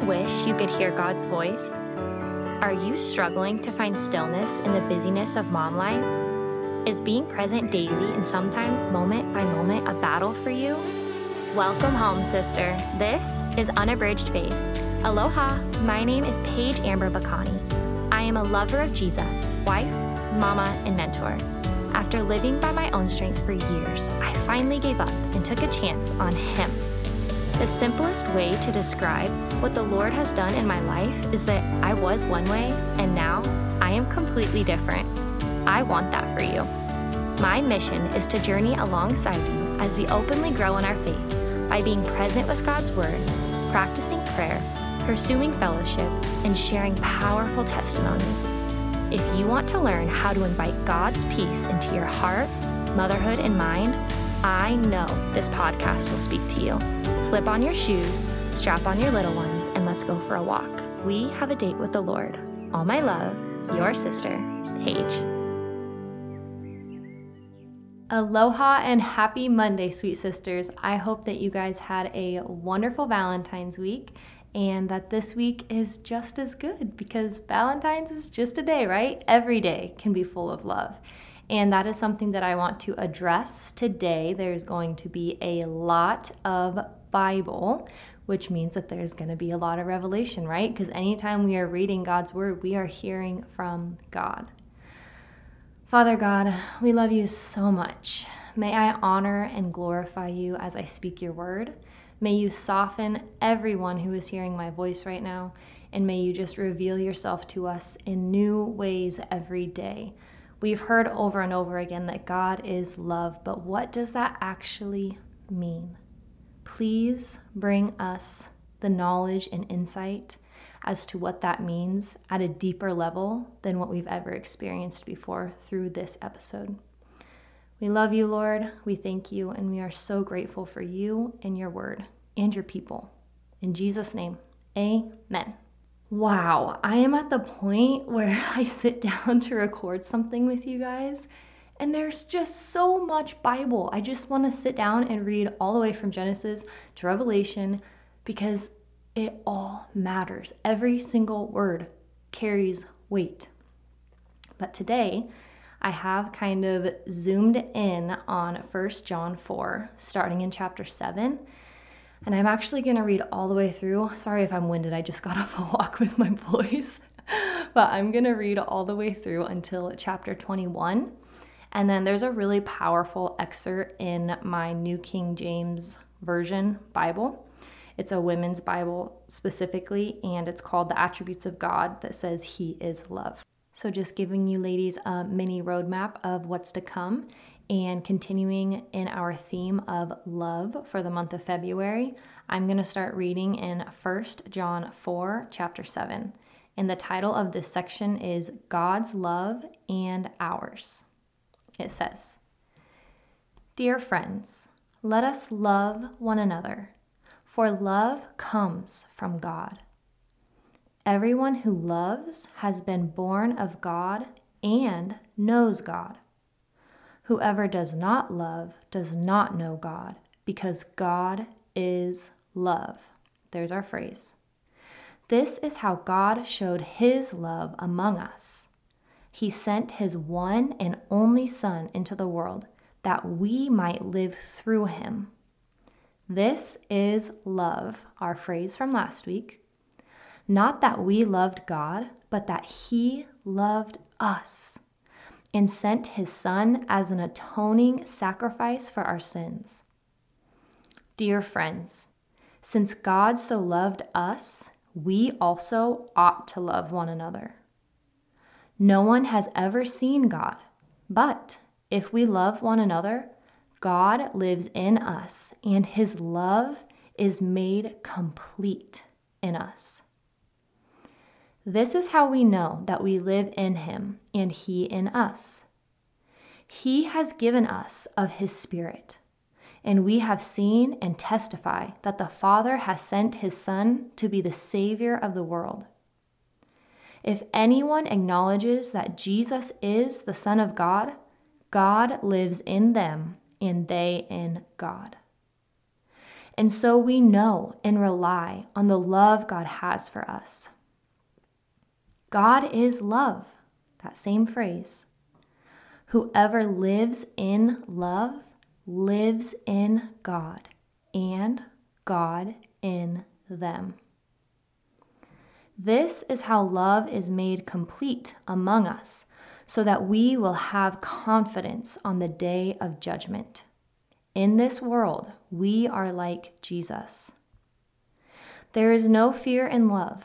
you wish you could hear God's voice? Are you struggling to find stillness in the busyness of mom life? Is being present daily and sometimes moment by moment a battle for you? Welcome home, sister. This is Unabridged Faith. Aloha, my name is Paige Amber Bacani. I am a lover of Jesus, wife, mama, and mentor. After living by my own strength for years, I finally gave up and took a chance on Him. The simplest way to describe what the Lord has done in my life is that I was one way and now I am completely different. I want that for you. My mission is to journey alongside you as we openly grow in our faith by being present with God's Word, practicing prayer, pursuing fellowship, and sharing powerful testimonies. If you want to learn how to invite God's peace into your heart, motherhood, and mind, I know this podcast will speak to you. Slip on your shoes, strap on your little ones, and let's go for a walk. We have a date with the Lord. All my love, your sister, Paige. Aloha and happy Monday, sweet sisters. I hope that you guys had a wonderful Valentine's week and that this week is just as good because Valentine's is just a day, right? Every day can be full of love. And that is something that I want to address today. There's going to be a lot of Bible, which means that there's going to be a lot of revelation, right? Because anytime we are reading God's word, we are hearing from God. Father God, we love you so much. May I honor and glorify you as I speak your word. May you soften everyone who is hearing my voice right now, and may you just reveal yourself to us in new ways every day. We've heard over and over again that God is love, but what does that actually mean? Please bring us the knowledge and insight as to what that means at a deeper level than what we've ever experienced before through this episode. We love you, Lord. We thank you, and we are so grateful for you and your word and your people. In Jesus' name, amen. Wow, I am at the point where I sit down to record something with you guys, and there's just so much Bible. I just want to sit down and read all the way from Genesis to Revelation because it all matters. Every single word carries weight. But today, I have kind of zoomed in on 1 John 4, starting in chapter 7. And I'm actually going to read all the way through. Sorry if I'm winded, I just got off a walk with my boys. but I'm going to read all the way through until chapter 21. And then there's a really powerful excerpt in my New King James Version Bible. It's a women's Bible specifically, and it's called The Attributes of God that says He is love. So, just giving you ladies a mini roadmap of what's to come and continuing in our theme of love for the month of February. I'm going to start reading in 1 John 4, chapter 7. And the title of this section is God's Love and Ours. It says, Dear friends, let us love one another, for love comes from God. Everyone who loves has been born of God and knows God. Whoever does not love does not know God, because God is love. There's our phrase. This is how God showed his love among us. He sent his one and only Son into the world that we might live through him. This is love, our phrase from last week. Not that we loved God, but that He loved us and sent His Son as an atoning sacrifice for our sins. Dear friends, since God so loved us, we also ought to love one another. No one has ever seen God, but if we love one another, God lives in us, and his love is made complete in us. This is how we know that we live in Him and He in us. He has given us of His Spirit, and we have seen and testify that the Father has sent His Son to be the Savior of the world. If anyone acknowledges that Jesus is the Son of God, God lives in them and they in God. And so we know and rely on the love God has for us. God is love, that same phrase. Whoever lives in love lives in God, and God in them. This is how love is made complete among us, so that we will have confidence on the day of judgment. In this world, we are like Jesus. There is no fear in love,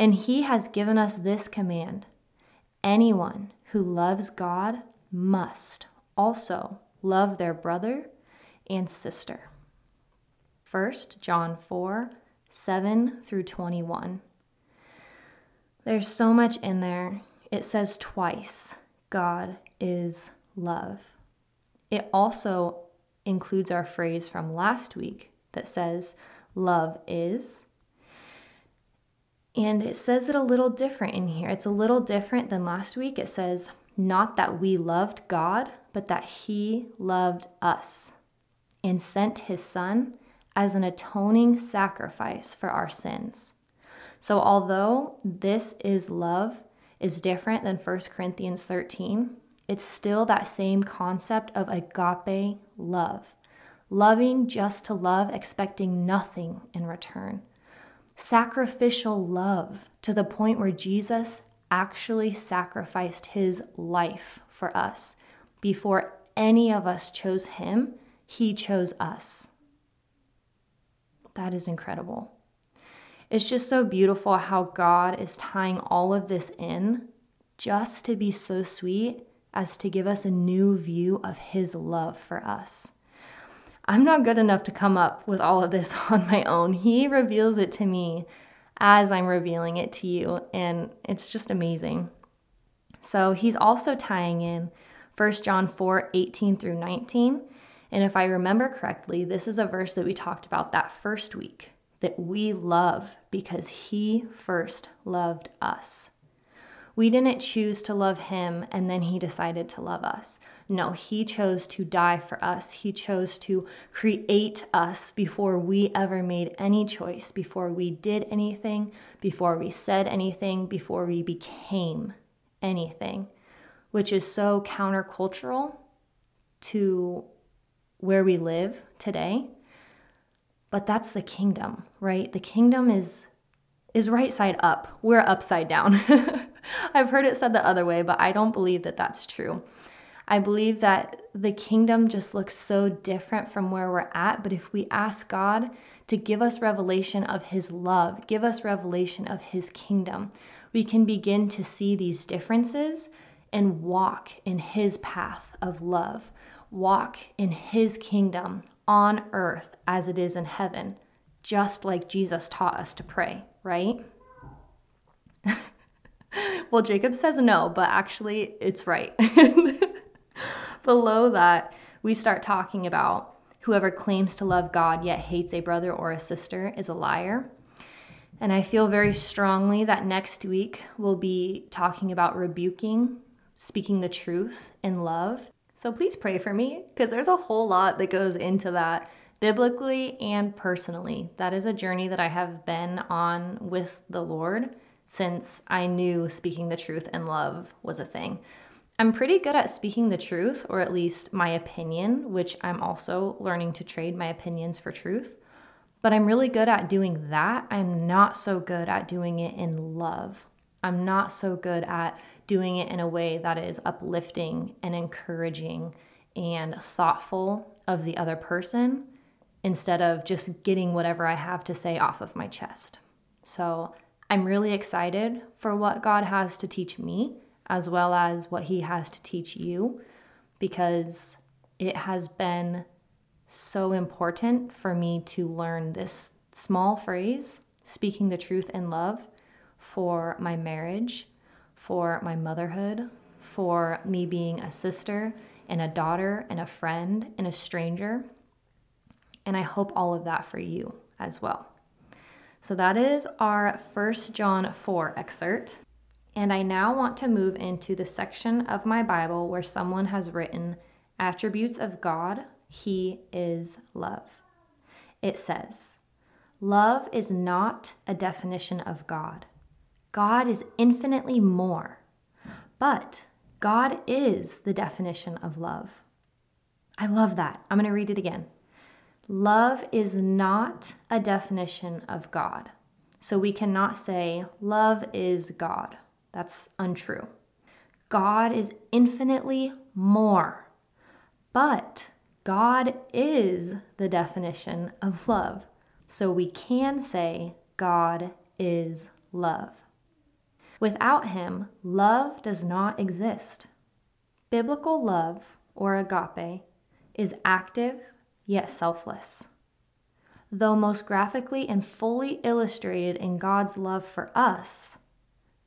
And he has given us this command anyone who loves God must also love their brother and sister. 1 John 4 7 through 21. There's so much in there. It says twice God is love. It also includes our phrase from last week that says love is. And it says it a little different in here. It's a little different than last week. It says, not that we loved God, but that He loved us and sent His Son as an atoning sacrifice for our sins. So, although this is love is different than 1 Corinthians 13, it's still that same concept of agape love. Loving just to love, expecting nothing in return. Sacrificial love to the point where Jesus actually sacrificed his life for us. Before any of us chose him, he chose us. That is incredible. It's just so beautiful how God is tying all of this in just to be so sweet as to give us a new view of His love for us. I'm not good enough to come up with all of this on my own. He reveals it to me as I'm revealing it to you, and it's just amazing. So he's also tying in 1 John 4 18 through 19. And if I remember correctly, this is a verse that we talked about that first week that we love because he first loved us. We didn't choose to love him and then he decided to love us. No, he chose to die for us. He chose to create us before we ever made any choice, before we did anything, before we said anything, before we became anything, which is so countercultural to where we live today but that's the kingdom, right? The kingdom is is right side up. We're upside down. I've heard it said the other way, but I don't believe that that's true. I believe that the kingdom just looks so different from where we're at, but if we ask God to give us revelation of his love, give us revelation of his kingdom, we can begin to see these differences and walk in his path of love, walk in his kingdom on earth as it is in heaven, just like Jesus taught us to pray, right? well, Jacob says no, but actually it's right. Below that, we start talking about whoever claims to love God yet hates a brother or a sister is a liar. And I feel very strongly that next week we'll be talking about rebuking, speaking the truth in love, so please pray for me because there's a whole lot that goes into that biblically and personally. That is a journey that I have been on with the Lord since I knew speaking the truth in love was a thing. I'm pretty good at speaking the truth, or at least my opinion, which I'm also learning to trade my opinions for truth. But I'm really good at doing that. I'm not so good at doing it in love. I'm not so good at doing it in a way that is uplifting and encouraging and thoughtful of the other person instead of just getting whatever I have to say off of my chest. So I'm really excited for what God has to teach me as well as what He has to teach you because it has been so important for me to learn this small phrase, speaking the truth in love, for my marriage, for my motherhood, for me being a sister and a daughter and a friend and a stranger. And I hope all of that for you as well. So that is our 1 John 4 excerpt. And I now want to move into the section of my Bible where someone has written attributes of God. He is love. It says, Love is not a definition of God. God is infinitely more. But God is the definition of love. I love that. I'm going to read it again. Love is not a definition of God. So we cannot say, love is God. That's untrue. God is infinitely more. But God is the definition of love. So we can say God is love. Without Him, love does not exist. Biblical love, or agape, is active yet selfless. Though most graphically and fully illustrated in God's love for us,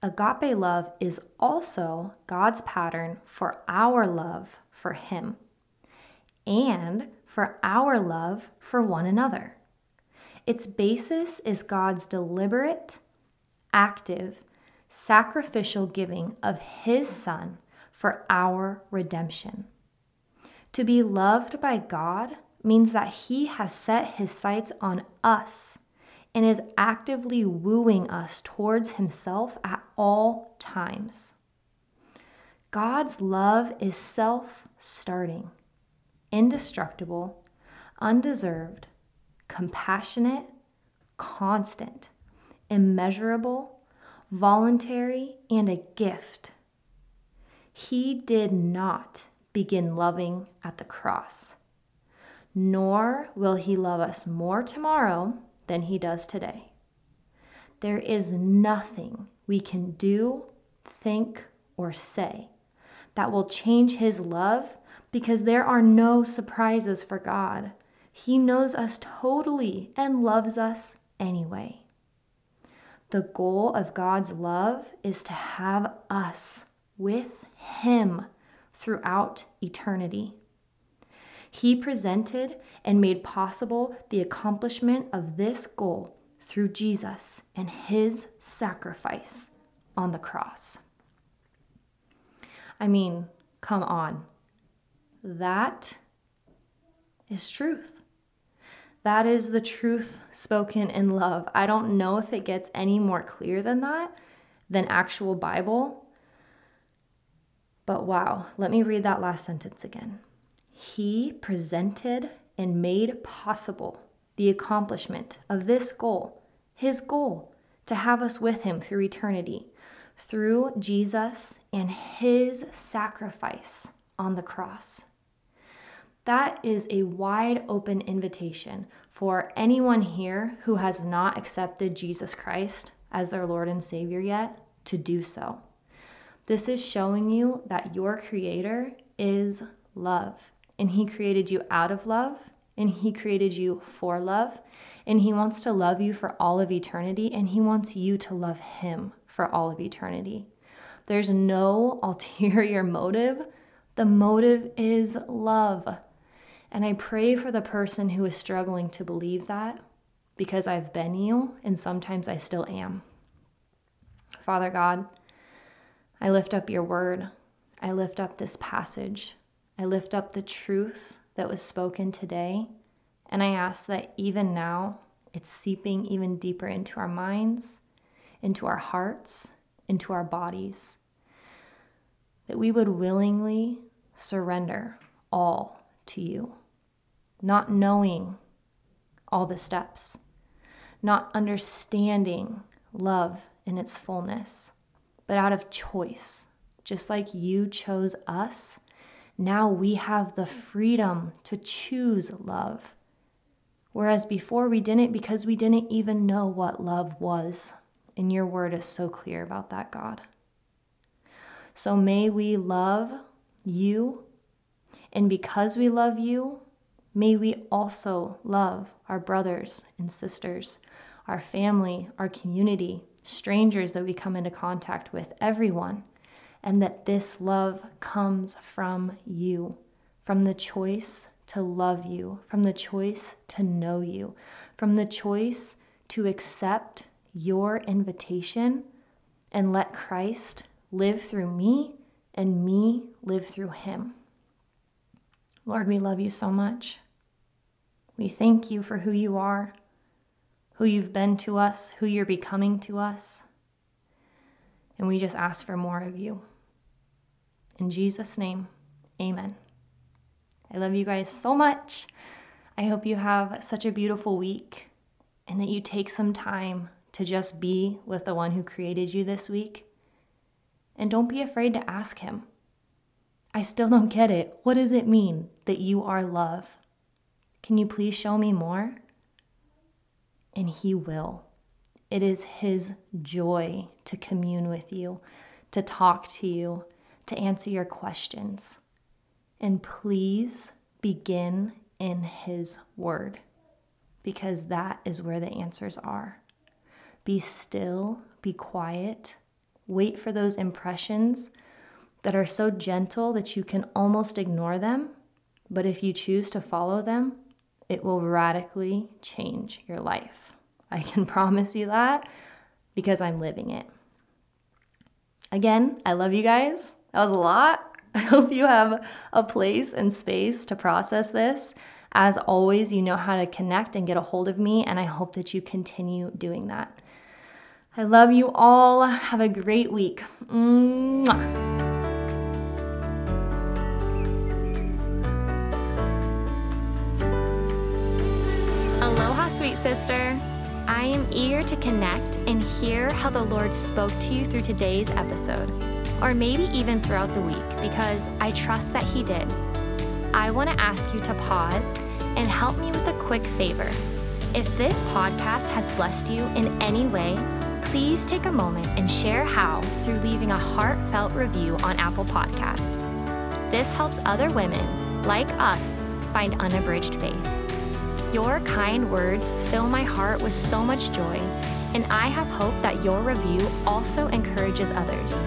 agape love is also God's pattern for our love for Him and for our love for one another. Its basis is God's deliberate, active, sacrificial giving of His Son for our redemption. To be loved by God means that He has set His sights on us and is actively wooing us towards Himself at all times. God's love is self starting, indestructible, undeserved, compassionate, constant, immeasurable, voluntary, and a gift. He did not begin loving at the cross, nor will he love us more tomorrow than he does today. There is nothing we can do, think, or say that will change his love because there are no surprises for God. He knows us totally and loves us anyway. The goal of God's love is to have us with Him throughout eternity. He presented and made possible the accomplishment of this goal through Jesus and His sacrifice on the cross. I mean, come on. That is truth. That is the truth spoken in love. I don't know if it gets any more clear than that, than actual Bible. But wow, let me read that last sentence again. He presented and made possible the accomplishment of this goal, his goal, to have us with him through eternity, through Jesus and his sacrifice on the cross. That is a wide open invitation for anyone here who has not accepted Jesus Christ as their Lord and Savior yet to do so. This is showing you that your Creator is love, and He created you out of love, and He created you for love, and He wants to love you for all of eternity, and He wants you to love Him for all of eternity. There's no ulterior motive. The motive is love. And I pray for the person who is struggling to believe that because I've been you and sometimes I still am. Father God, I lift up your word. I lift up this passage. I lift up the truth that was spoken today. And I ask that even now, it's seeping even deeper into our minds, into our hearts, into our bodies. That we would willingly surrender all to you not knowing all the steps, not understanding love in its fullness, but out of choice. Just like you chose us, now we have the freedom to choose love. Whereas before we didn't because we didn't even know what love was. And your word is so clear about that, God. So may we love you. And because we love you, may we also love our brothers and sisters, our family, our community, strangers that we come into contact with, everyone, and that this love comes from you, from the choice to love you, from the choice to know you, from the choice to accept your invitation and let Christ live through me and me live through him. Lord, we love you so much. We thank you for who you are, who you've been to us, who you're becoming to us. And we just ask for more of you. In Jesus' name, amen. I love you guys so much. I hope you have such a beautiful week and that you take some time to just be with the one who created you this week. And don't be afraid to ask him. I still don't get it. What does it mean that you are love? Can you please show me more? And he will. It is his joy to commune with you, to talk to you, to answer your questions. And please begin in his word, because that is where the answers are. Be still, be quiet, wait for those impressions that are so gentle that you can almost ignore them. But if you choose to follow them, it will radically change your life. I can promise you that because I'm living it. Again, I love you guys. That was a lot. I hope you have a place and space to process this. As always, you know how to connect and get a hold of me, and I hope that you continue doing that. I love you all. Have a great week. Mwah. sweet sister. I am eager to connect and hear how the Lord spoke to you through today's episode, or maybe even throughout the week, because I trust that He did. I want to ask you to pause and help me with a quick favor. If this podcast has blessed you in any way, please take a moment and share how through leaving a heartfelt review on Apple Podcast. This helps other women, like us, find unabridged faith. Your kind words fill my heart with so much joy, and I have hope that your review also encourages others.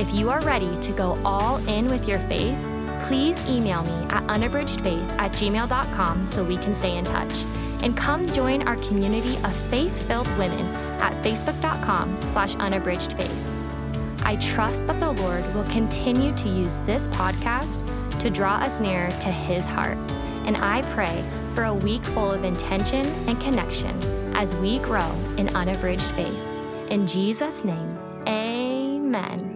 If you are ready to go all in with your faith, please email me at unabridgedfaith at gmail.com so we can stay in touch. And come join our community of faith-filled women at facebook.com slash unabridgedfaith. I trust that the Lord will continue to use this podcast to draw us nearer to his heart. And I pray for a week full of intention and connection as we grow in unabridged faith. In Jesus' name, amen.